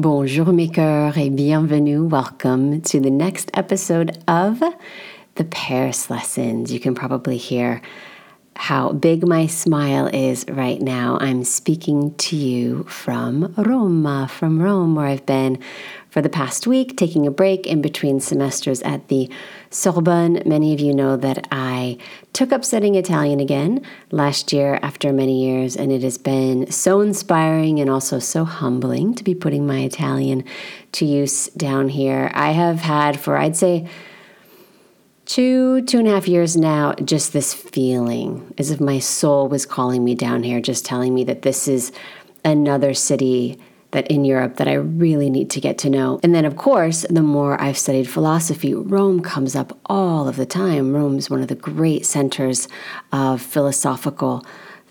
Bonjour mes cœurs et bienvenue. Welcome to the next episode of the Paris Lessons. You can probably hear how big my smile is right now. I'm speaking to you from Roma, from Rome, where I've been for the past week, taking a break in between semesters at the Sorbonne. Many of you know that I took up studying Italian again last year after many years, and it has been so inspiring and also so humbling to be putting my Italian to use down here. I have had for, I'd say, two, two and a half years now, just this feeling as if my soul was calling me down here, just telling me that this is another city that in Europe that I really need to get to know. And then, of course, the more I've studied philosophy, Rome comes up all of the time. Rome is one of the great centers of philosophical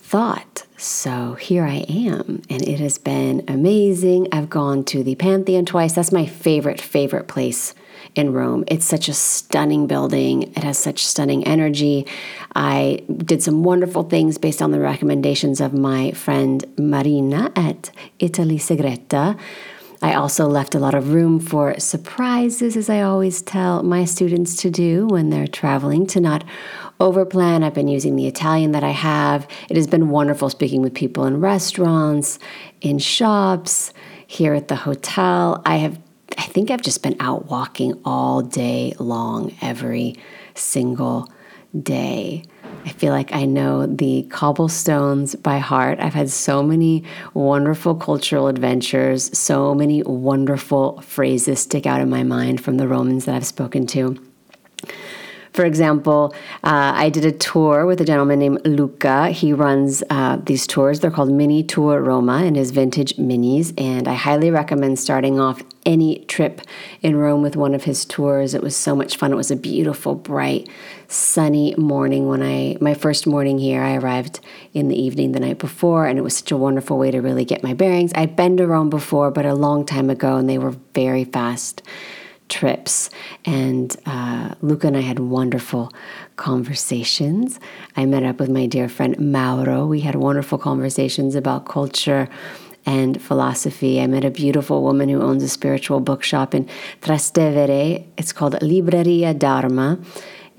thought. So here I am, and it has been amazing. I've gone to the Pantheon twice. That's my favorite, favorite place in Rome. It's such a stunning building, it has such stunning energy. I did some wonderful things based on the recommendations of my friend Marina at Italy Segreta. I also left a lot of room for surprises, as I always tell my students to do when they're traveling, to not overplan. I've been using the Italian that I have. It has been wonderful speaking with people in restaurants, in shops, here at the hotel. I have I think I've just been out walking all day long, every single day. I feel like I know the cobblestones by heart. I've had so many wonderful cultural adventures, so many wonderful phrases stick out in my mind from the Romans that I've spoken to. For example, uh, I did a tour with a gentleman named Luca. He runs uh, these tours. They're called Mini Tour Roma and his vintage minis. And I highly recommend starting off any trip in Rome with one of his tours. It was so much fun. It was a beautiful, bright, sunny morning when I, my first morning here, I arrived in the evening the night before, and it was such a wonderful way to really get my bearings. I'd been to Rome before, but a long time ago, and they were very fast trips. And uh, Luca and I had wonderful conversations. I met up with my dear friend Mauro. We had wonderful conversations about culture and philosophy. I met a beautiful woman who owns a spiritual bookshop in Trastevere. It's called Libreria Dharma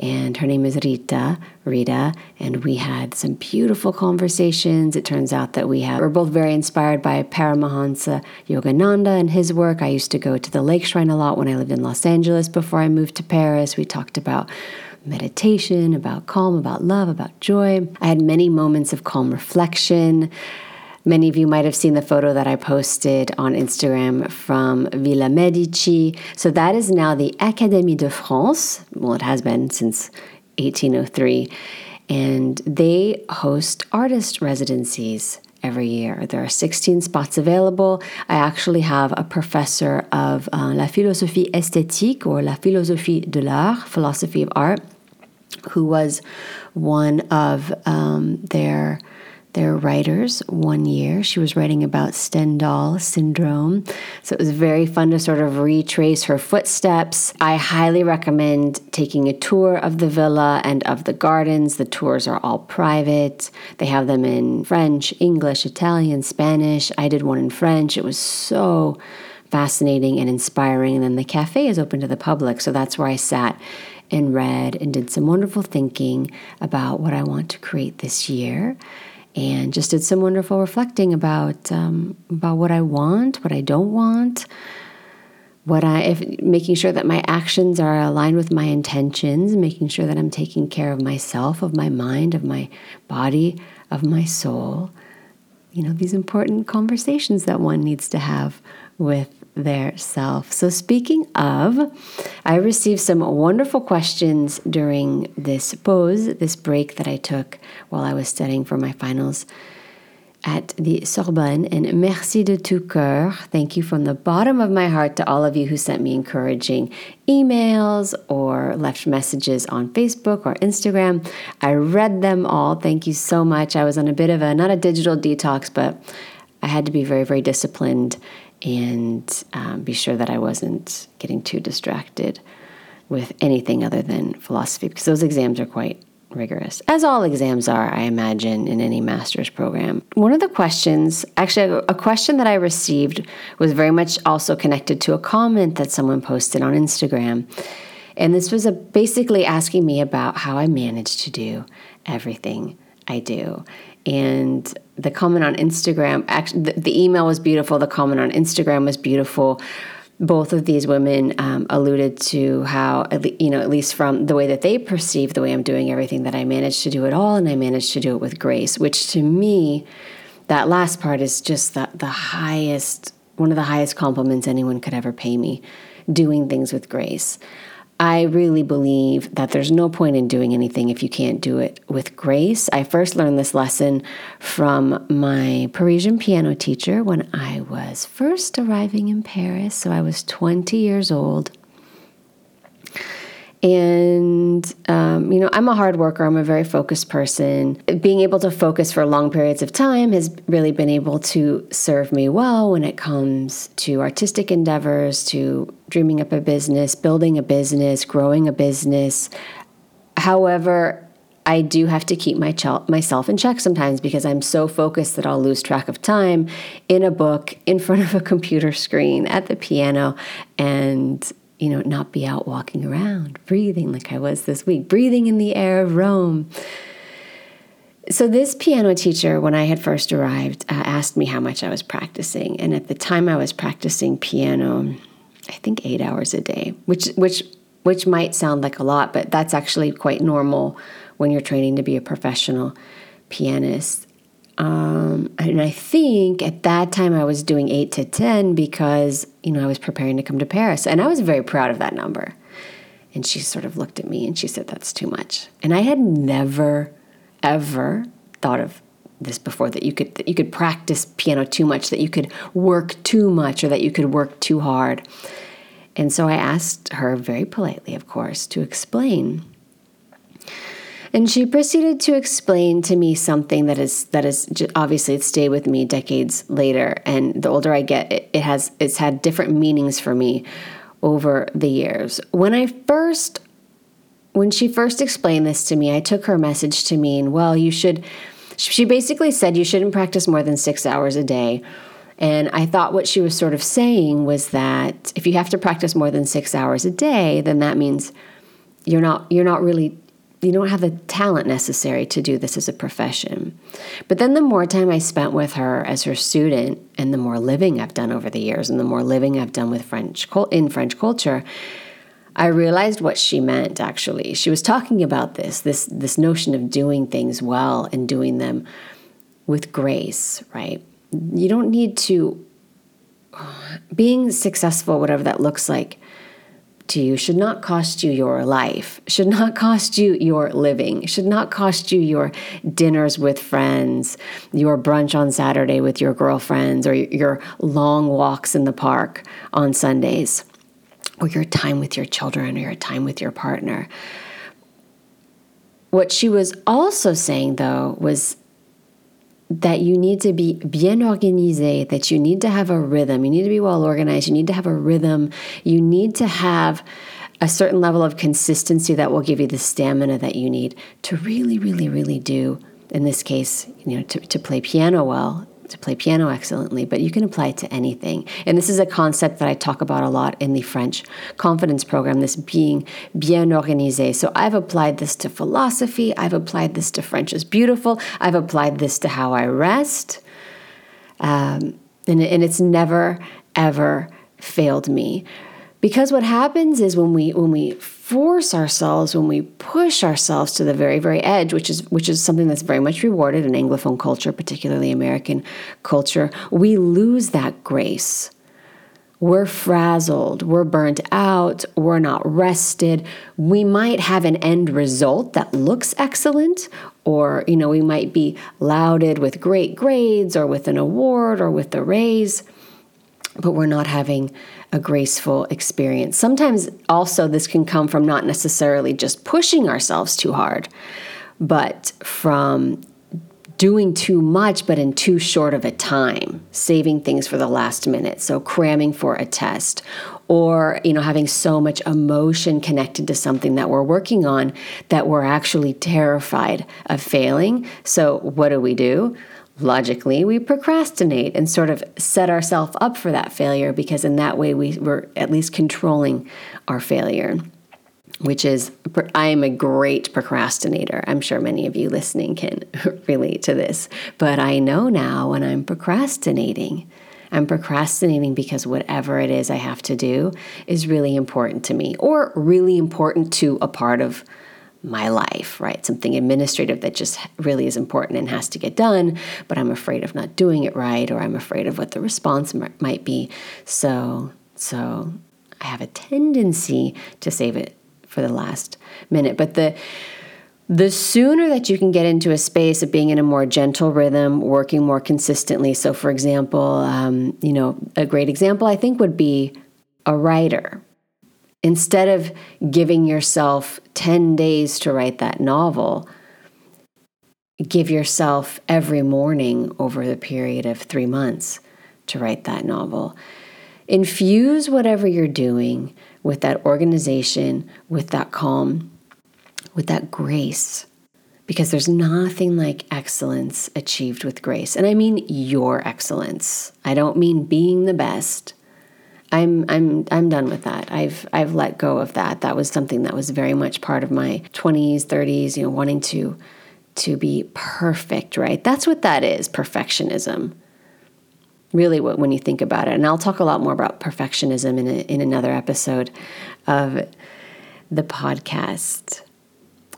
and her name is Rita, Rita, and we had some beautiful conversations. It turns out that we have we're both very inspired by Paramahansa Yogananda and his work. I used to go to the Lake Shrine a lot when I lived in Los Angeles before I moved to Paris. We talked about meditation, about calm, about love, about joy. I had many moments of calm reflection. Many of you might have seen the photo that I posted on Instagram from Villa Medici. So that is now the Académie de France. Well, it has been since 1803. And they host artist residencies every year. There are 16 spots available. I actually have a professor of uh, La philosophie esthétique or La philosophie de l'art, philosophy of art, who was one of um, their their writers one year. She was writing about Stendhal syndrome. So it was very fun to sort of retrace her footsteps. I highly recommend taking a tour of the villa and of the gardens. The tours are all private. They have them in French, English, Italian, Spanish. I did one in French. It was so fascinating and inspiring. And then the cafe is open to the public. So that's where I sat and read and did some wonderful thinking about what I want to create this year and just did some wonderful reflecting about um, about what I want, what I don't want, what I if making sure that my actions are aligned with my intentions, making sure that I'm taking care of myself, of my mind, of my body, of my soul. You know, these important conversations that one needs to have with their self. So, speaking of, I received some wonderful questions during this pause, this break that I took while I was studying for my finals at the Sorbonne. And merci de tout cœur. Thank you from the bottom of my heart to all of you who sent me encouraging emails or left messages on Facebook or Instagram. I read them all. Thank you so much. I was on a bit of a, not a digital detox, but I had to be very, very disciplined and um, be sure that I wasn't getting too distracted with anything other than philosophy because those exams are quite rigorous, as all exams are, I imagine, in any master's program. One of the questions, actually, a question that I received was very much also connected to a comment that someone posted on Instagram. And this was a, basically asking me about how I manage to do everything I do. And the comment on Instagram, actually, the, the email was beautiful. The comment on Instagram was beautiful both of these women um, alluded to how, you know, at least from the way that they perceive the way I'm doing everything, that I managed to do it all and I managed to do it with grace, which to me, that last part is just the, the highest, one of the highest compliments anyone could ever pay me, doing things with grace. I really believe that there's no point in doing anything if you can't do it with grace. I first learned this lesson from my Parisian piano teacher when I was first arriving in Paris. So I was 20 years old. And, um, you know, I'm a hard worker. I'm a very focused person. Being able to focus for long periods of time has really been able to serve me well when it comes to artistic endeavors, to dreaming up a business, building a business, growing a business. However, I do have to keep my ch- myself in check sometimes because I'm so focused that I'll lose track of time in a book, in front of a computer screen, at the piano, and you know, not be out walking around, breathing like I was this week, breathing in the air of Rome. So, this piano teacher, when I had first arrived, uh, asked me how much I was practicing. And at the time, I was practicing piano, I think eight hours a day, which, which, which might sound like a lot, but that's actually quite normal when you're training to be a professional pianist. Um, and I think at that time I was doing eight to 10 because, you know, I was preparing to come to Paris. And I was very proud of that number. And she sort of looked at me and she said, That's too much. And I had never, ever thought of this before that you could that you could practice piano too much, that you could work too much, or that you could work too hard. And so I asked her very politely, of course, to explain and she proceeded to explain to me something that is that is obviously it stayed with me decades later. And the older I get, it, it has it's had different meanings for me over the years. When I first when she first explained this to me, I took her message to mean, well, you should she basically said you shouldn't practice more than 6 hours a day. And I thought what she was sort of saying was that if you have to practice more than 6 hours a day, then that means you're not you're not really you don't have the talent necessary to do this as a profession. But then the more time I spent with her as her student and the more living I've done over the years and the more living I've done with French in French culture, I realized what she meant actually. She was talking about this this this notion of doing things well and doing them with grace, right? You don't need to uh, being successful whatever that looks like to you should not cost you your life, should not cost you your living, should not cost you your dinners with friends, your brunch on Saturday with your girlfriends, or your long walks in the park on Sundays, or your time with your children, or your time with your partner. What she was also saying, though, was that you need to be bien organisé, that you need to have a rhythm. You need to be well organized. You need to have a rhythm. You need to have a certain level of consistency that will give you the stamina that you need to really, really, really do, in this case, you know, to, to play piano well to play piano excellently, but you can apply it to anything. And this is a concept that I talk about a lot in the French confidence program this being bien organisé. So I've applied this to philosophy, I've applied this to French is beautiful, I've applied this to how I rest. Um, and, and it's never, ever failed me. Because what happens is when we when we force ourselves, when we push ourselves to the very, very edge, which is which is something that's very much rewarded in Anglophone culture, particularly American culture, we lose that grace. We're frazzled, we're burnt out, we're not rested. We might have an end result that looks excellent, or you know, we might be lauded with great grades or with an award or with a raise, but we're not having a graceful experience. Sometimes also this can come from not necessarily just pushing ourselves too hard, but from doing too much but in too short of a time, saving things for the last minute, so cramming for a test or you know having so much emotion connected to something that we're working on that we're actually terrified of failing. So what do we do? Logically we procrastinate and sort of set ourselves up for that failure because in that way we, we're at least controlling our failure which is I am a great procrastinator. I'm sure many of you listening can relate to this. But I know now when I'm procrastinating, I'm procrastinating because whatever it is I have to do is really important to me or really important to a part of my life, right? Something administrative that just really is important and has to get done, but I'm afraid of not doing it right or I'm afraid of what the response m- might be. So, so I have a tendency to save it for the last minute, but the the sooner that you can get into a space of being in a more gentle rhythm, working more consistently. So, for example, um, you know, a great example I think would be a writer, Instead of giving yourself 10 days to write that novel, give yourself every morning over the period of three months to write that novel. Infuse whatever you're doing with that organization, with that calm, with that grace, because there's nothing like excellence achieved with grace. And I mean your excellence. I don't mean being the best. I'm I'm I'm done with that. I've I've let go of that. That was something that was very much part of my 20s, 30s, you know, wanting to to be perfect, right? That's what that is, perfectionism. Really what when you think about it. And I'll talk a lot more about perfectionism in a, in another episode of the podcast.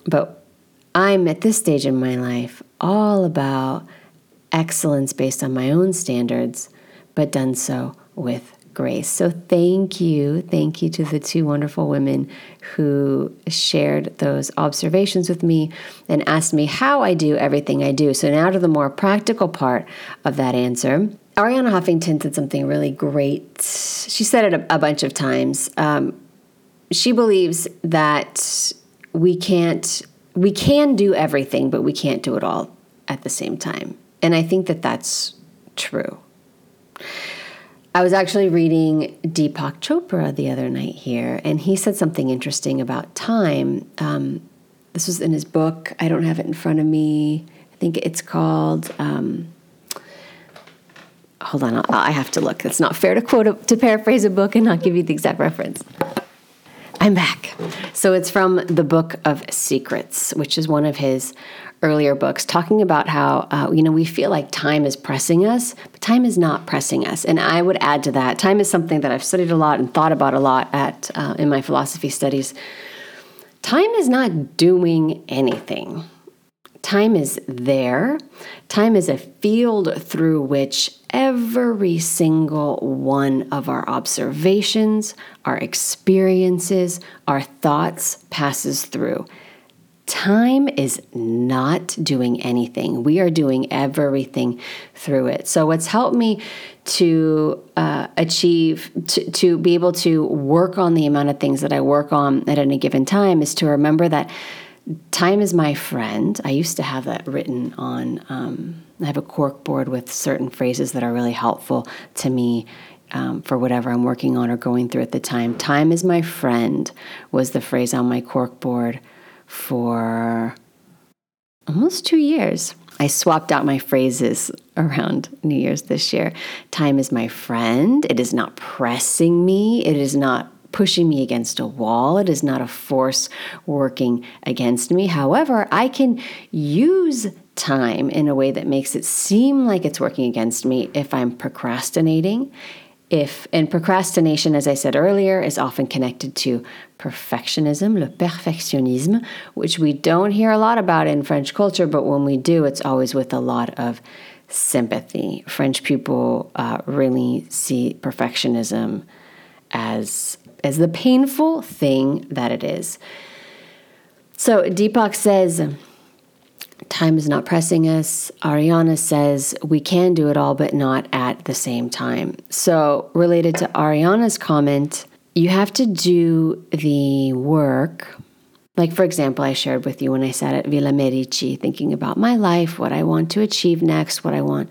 But I'm at this stage in my life all about excellence based on my own standards, but done so with grace. So thank you. Thank you to the two wonderful women who shared those observations with me and asked me how I do everything I do. So now to the more practical part of that answer. Arianna Huffington said something really great. She said it a, a bunch of times. Um, she believes that we can't we can do everything, but we can't do it all at the same time. And I think that that's true. I was actually reading Deepak Chopra the other night here, and he said something interesting about time. Um, this was in his book. I don't have it in front of me. I think it's called. Um, hold on, I have to look. It's not fair to quote a, to paraphrase a book and not give you the exact reference. I'm back. So it's from the Book of Secrets, which is one of his earlier books talking about how uh, you know we feel like time is pressing us but time is not pressing us. And i would add to that time is something that i've studied a lot and thought about a lot at uh, in my philosophy studies. Time is not doing anything time is there time is a field through which every single one of our observations our experiences our thoughts passes through Time is not doing anything. We are doing everything through it. So, what's helped me to uh, achieve, to, to be able to work on the amount of things that I work on at any given time is to remember that time is my friend. I used to have that written on, um, I have a cork board with certain phrases that are really helpful to me um, for whatever I'm working on or going through at the time. Time is my friend was the phrase on my cork board for almost two years. I swapped out my phrases around New Year's this year. Time is my friend. It is not pressing me. It is not pushing me against a wall. It is not a force working against me. However, I can use time in a way that makes it seem like it's working against me if I'm procrastinating, if and procrastination as i said earlier is often connected to perfectionism le perfectionnisme which we don't hear a lot about in french culture but when we do it's always with a lot of sympathy french people uh, really see perfectionism as as the painful thing that it is so deepak says time is not pressing us. Arianna says we can do it all, but not at the same time. So, related to Arianna's comment, you have to do the work like, for example, I shared with you when I sat at Villa Medici thinking about my life, what I want to achieve next, what I want,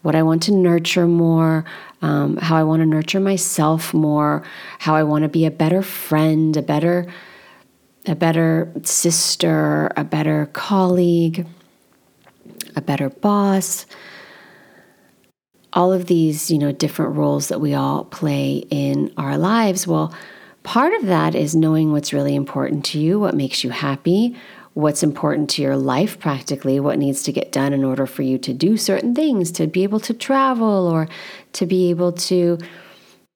what I want to nurture more, um, how I want to nurture myself more, how I want to be a better friend, a better, a better sister, a better colleague, a better boss. All of these, you know, different roles that we all play in our lives. Well, Part of that is knowing what's really important to you, what makes you happy, what's important to your life practically, what needs to get done in order for you to do certain things, to be able to travel or to be able to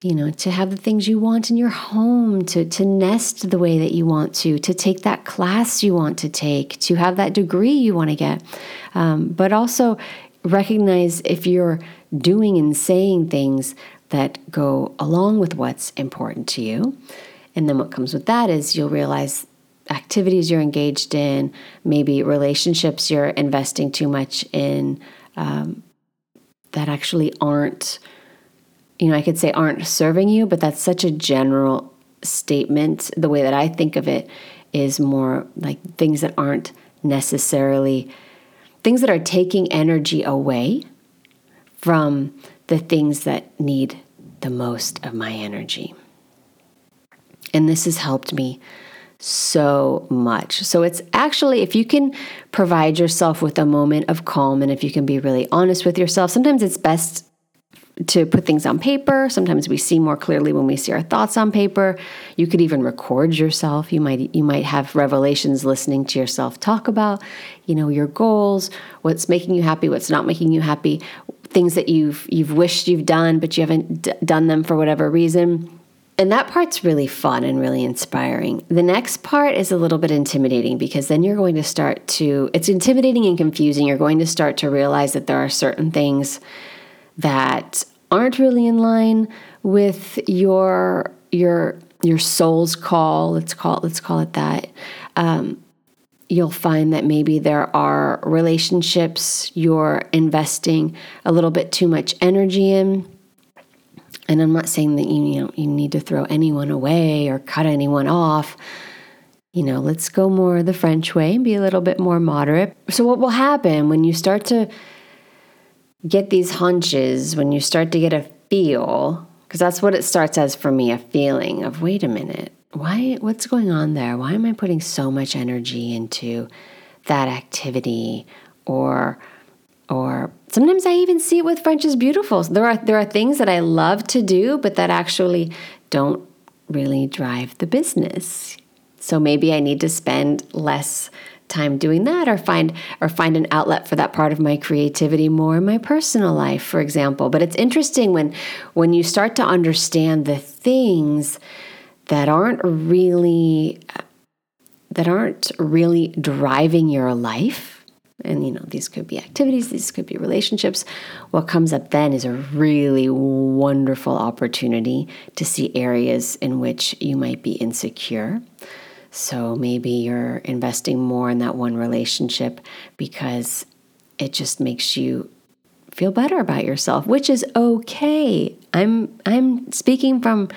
you know to have the things you want in your home to to nest the way that you want to to take that class you want to take to have that degree you want to get. Um, but also recognize if you're doing and saying things that go along with what's important to you. And then what comes with that is you'll realize activities you're engaged in, maybe relationships you're investing too much in um, that actually aren't, you know, I could say aren't serving you, but that's such a general statement. The way that I think of it is more like things that aren't necessarily things that are taking energy away from the things that need the most of my energy. And this has helped me so much. So it's actually, if you can provide yourself with a moment of calm and if you can be really honest with yourself, sometimes it's best to put things on paper. Sometimes we see more clearly when we see our thoughts on paper. You could even record yourself. You might you might have revelations listening to yourself talk about, you know, your goals, what's making you happy, what's not making you happy, things that you've you've wished you've done but you haven't d- done them for whatever reason. And that part's really fun and really inspiring. The next part is a little bit intimidating because then you're going to start to it's intimidating and confusing. You're going to start to realize that there are certain things that aren't really in line with your your your soul's call. Let's call it, let's call it that. Um, you'll find that maybe there are relationships you're investing a little bit too much energy in. And I'm not saying that you, you know you need to throw anyone away or cut anyone off. You know, let's go more the French way and be a little bit more moderate. So what will happen when you start to get these hunches, when you start to get a feel, because that's what it starts as for me, a feeling of wait a minute why what's going on there? Why am i putting so much energy into that activity? Or or sometimes i even see it with french is beautiful. There are there are things that i love to do but that actually don't really drive the business. So maybe i need to spend less time doing that or find or find an outlet for that part of my creativity more in my personal life for example. But it's interesting when when you start to understand the things that aren't really that aren't really driving your life. And you know these could be activities these could be relationships. What comes up then is a really wonderful opportunity to see areas in which you might be insecure so maybe you're investing more in that one relationship because it just makes you feel better about yourself which is okay i'm i'm speaking from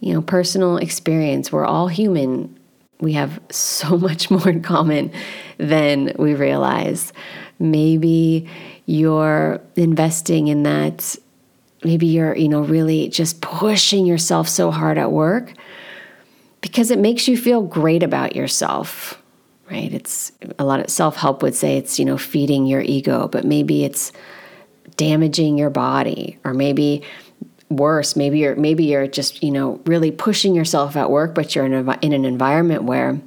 you know, personal experience. We're all human. We have so much more in common than we realize. Maybe you're investing in that. Maybe you're, you know, really just pushing yourself so hard at work because it makes you feel great about yourself, right? It's a lot of self help would say it's, you know, feeding your ego, but maybe it's damaging your body, or maybe worse maybe you're maybe you're just you know really pushing yourself at work but you're in, a, in an environment where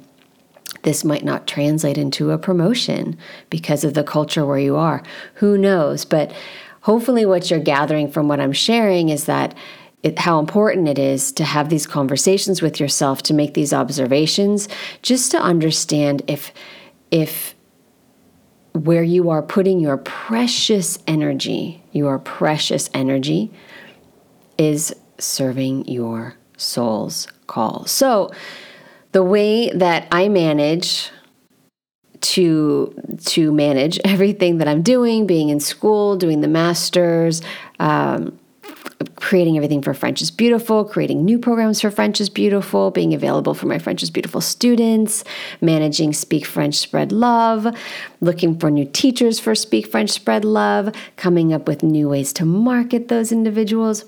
this might not translate into a promotion because of the culture where you are who knows but hopefully what you're gathering from what i'm sharing is that it, how important it is to have these conversations with yourself to make these observations just to understand if if where you are putting your precious energy your precious energy is serving your soul's call. So, the way that I manage to to manage everything that I'm doing, being in school, doing the masters, um, creating everything for French is beautiful, creating new programs for French is beautiful, being available for my French is beautiful students, managing Speak French Spread Love, looking for new teachers for Speak French Spread Love, coming up with new ways to market those individuals.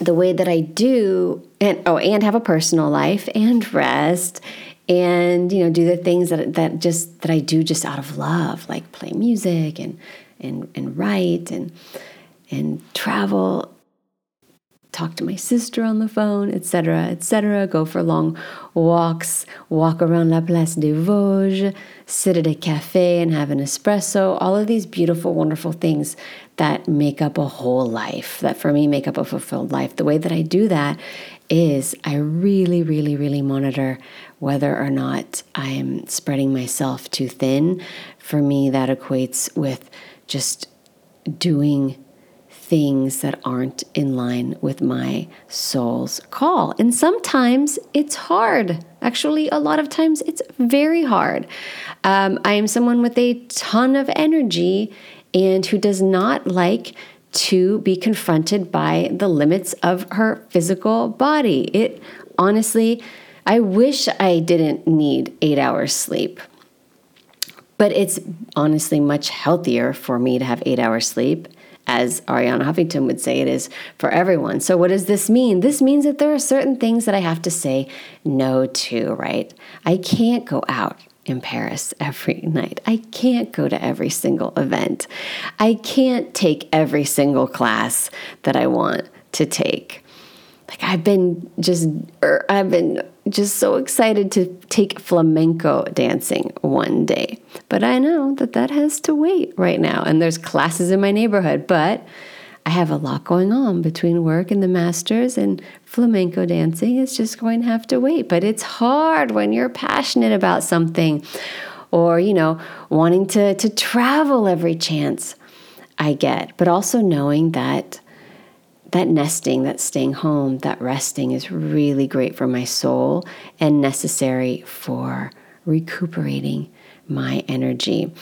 The way that I do, and oh, and have a personal life and rest and you know do the things that that just that I do just out of love like play music and and and write and and travel talk to my sister on the phone, etc., etc., go for long walks, walk around La Place des Vosges, sit at a cafe and have an espresso, all of these beautiful, wonderful things that make up a whole life, that for me make up a fulfilled life. The way that I do that is I really, really, really monitor whether or not I'm spreading myself too thin. For me, that equates with just doing things that aren't in line with my soul's call. And sometimes it's hard. Actually, a lot of times it's very hard. Um, I am someone with a ton of energy and who does not like to be confronted by the limits of her physical body. It honestly, I wish I didn't need eight hours sleep. But it's honestly much healthier for me to have eight hours sleep as Arianna Huffington would say, it is for everyone. So, what does this mean? This means that there are certain things that I have to say no to, right? I can't go out in Paris every night. I can't go to every single event. I can't take every single class that I want to take. Like, I've been just, er, I've been just so excited to take flamenco dancing one day. But I know that that has to wait right now. And there's classes in my neighborhood, but I have a lot going on between work and the masters, and flamenco dancing is just going to have to wait. But it's hard when you're passionate about something or, you know, wanting to, to travel every chance I get, but also knowing that that nesting, that staying home, that resting is really great for my soul and necessary for recuperating my energy.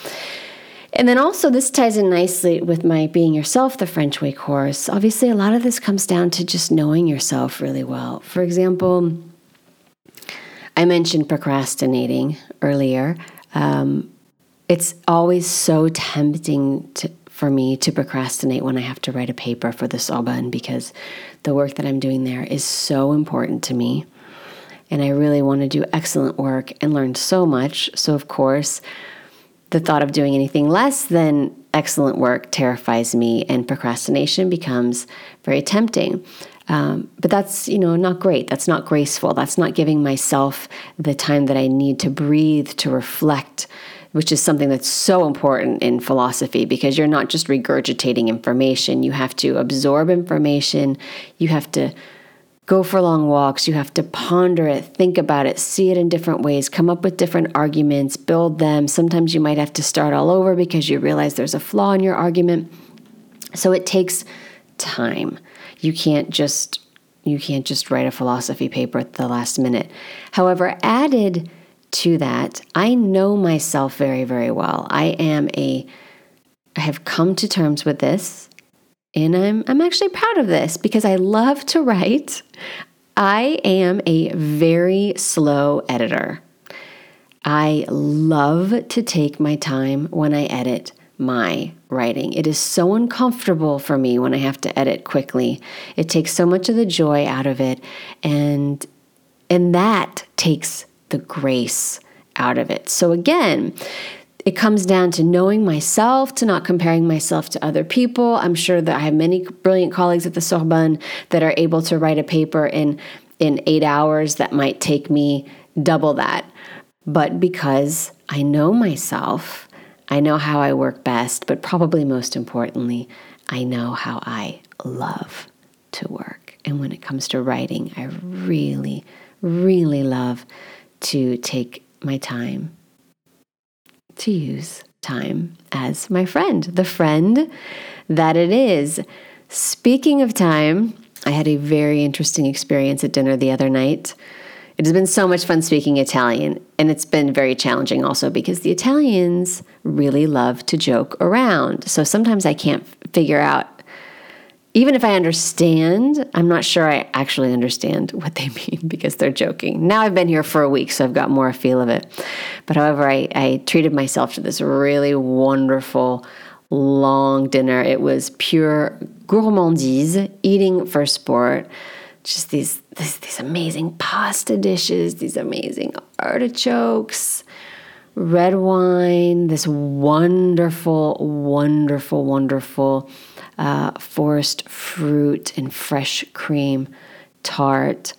And then also, this ties in nicely with my Being Yourself, the French Way course. Obviously, a lot of this comes down to just knowing yourself really well. For example, I mentioned procrastinating earlier. Um, it's always so tempting to, for me to procrastinate when I have to write a paper for the Sorbonne because the work that I'm doing there is so important to me. And I really want to do excellent work and learn so much. So, of course, the thought of doing anything less than excellent work terrifies me, and procrastination becomes very tempting. Um, but that's you know not great. That's not graceful. That's not giving myself the time that I need to breathe, to reflect, which is something that's so important in philosophy because you're not just regurgitating information, you have to absorb information, you have to go for long walks, you have to ponder it, think about it, see it in different ways, come up with different arguments, build them. Sometimes you might have to start all over because you realize there's a flaw in your argument. So it takes time. You can't just you can't just write a philosophy paper at the last minute. However, added to that, I know myself very, very well. I am a, I have come to terms with this, and I'm, I'm actually proud of this because I love to write. I am a very slow editor. I love to take my time when I edit my writing. It is so uncomfortable for me when I have to edit quickly. It takes so much of the joy out of it and and that takes the grace out of it. So again, it comes down to knowing myself, to not comparing myself to other people. I'm sure that I have many brilliant colleagues at the Sorbonne that are able to write a paper in in 8 hours that might take me double that. But because I know myself, I know how I work best, but probably most importantly, I know how I love to work. And when it comes to writing, I really, really love to take my time, to use time as my friend, the friend that it is. Speaking of time, I had a very interesting experience at dinner the other night. It has been so much fun speaking Italian, and it's been very challenging also because the Italians really love to joke around. So sometimes I can't figure out even if I understand, I'm not sure I actually understand what they mean because they're joking. Now I've been here for a week, so I've got more a feel of it. But however, I, I treated myself to this really wonderful long dinner. It was pure gourmandise, eating for sport. Just these, these, these amazing pasta dishes, these amazing artichokes, red wine, this wonderful, wonderful, wonderful uh, forest fruit and fresh cream tart.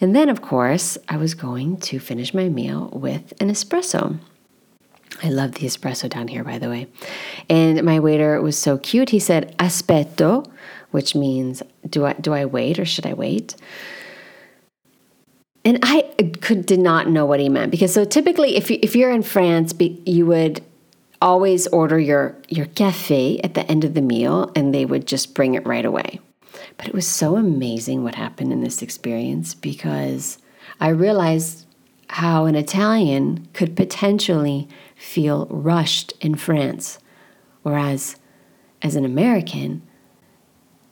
And then, of course, I was going to finish my meal with an espresso. I love the espresso down here, by the way. And my waiter was so cute. He said, aspetto, which means, do I, do I wait or should I wait? And I could did not know what he meant because so typically if you, if you're in France, you would always order your your cafe at the end of the meal and they would just bring it right away. But it was so amazing what happened in this experience because I realized how an Italian could potentially feel rushed in France whereas as an American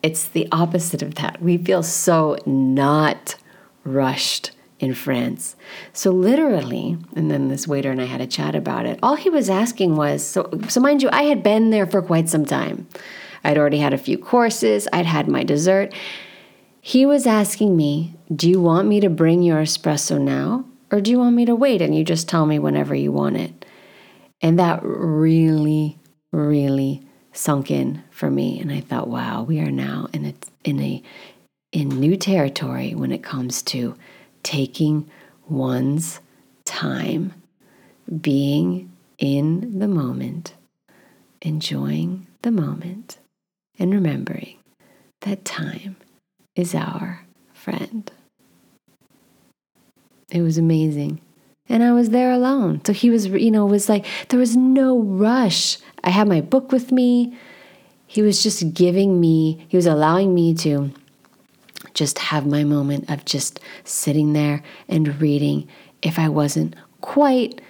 it's the opposite of that. We feel so not rushed in France. So literally, and then this waiter and I had a chat about it. All he was asking was so so mind you, I had been there for quite some time. I'd already had a few courses, I'd had my dessert. He was asking me, "Do you want me to bring your espresso now or do you want me to wait and you just tell me whenever you want it?" And that really really sunk in for me and I thought, "Wow, we are now in a in a in new territory when it comes to taking one's time, being in the moment, enjoying the moment, and remembering that time is our friend. It was amazing. And I was there alone. So he was, you know, was like, there was no rush. I had my book with me. He was just giving me, he was allowing me to just have my moment of just sitting there and reading if I wasn't quite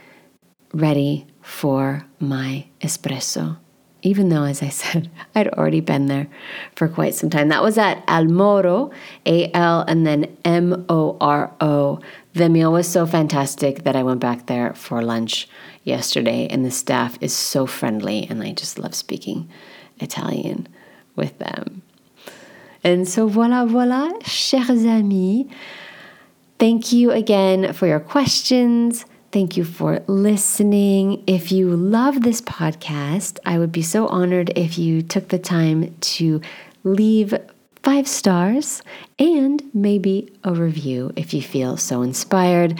ready for my espresso. Even though, as I said, I'd already been there for quite some time. That was at Al Moro, A L and then M O R O. The meal was so fantastic that I went back there for lunch yesterday, and the staff is so friendly, and I just love speaking Italian with them. And so, voila, voila, chers amis. Thank you again for your questions. Thank you for listening. If you love this podcast, I would be so honored if you took the time to leave five stars and maybe a review if you feel so inspired.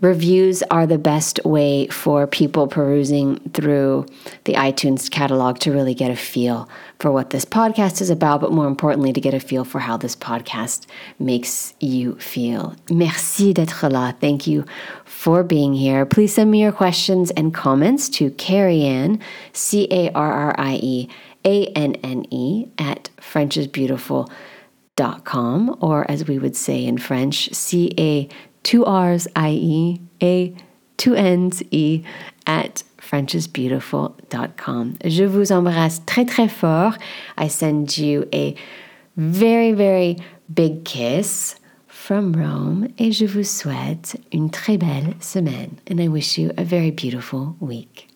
Reviews are the best way for people perusing through the iTunes catalog to really get a feel for what this podcast is about, but more importantly, to get a feel for how this podcast makes you feel. Merci d'être là. Thank you for being here. Please send me your questions and comments to Carrie Anne, C A R R I E A N N E, at FrenchIsBeautiful.com, or as we would say in French, C A two R's, I-E, A, two N's, E, at frenchisbeautiful.com. Je vous embrasse très très fort. I send you a very, very big kiss from Rome et je vous souhaite une très belle semaine and I wish you a very beautiful week.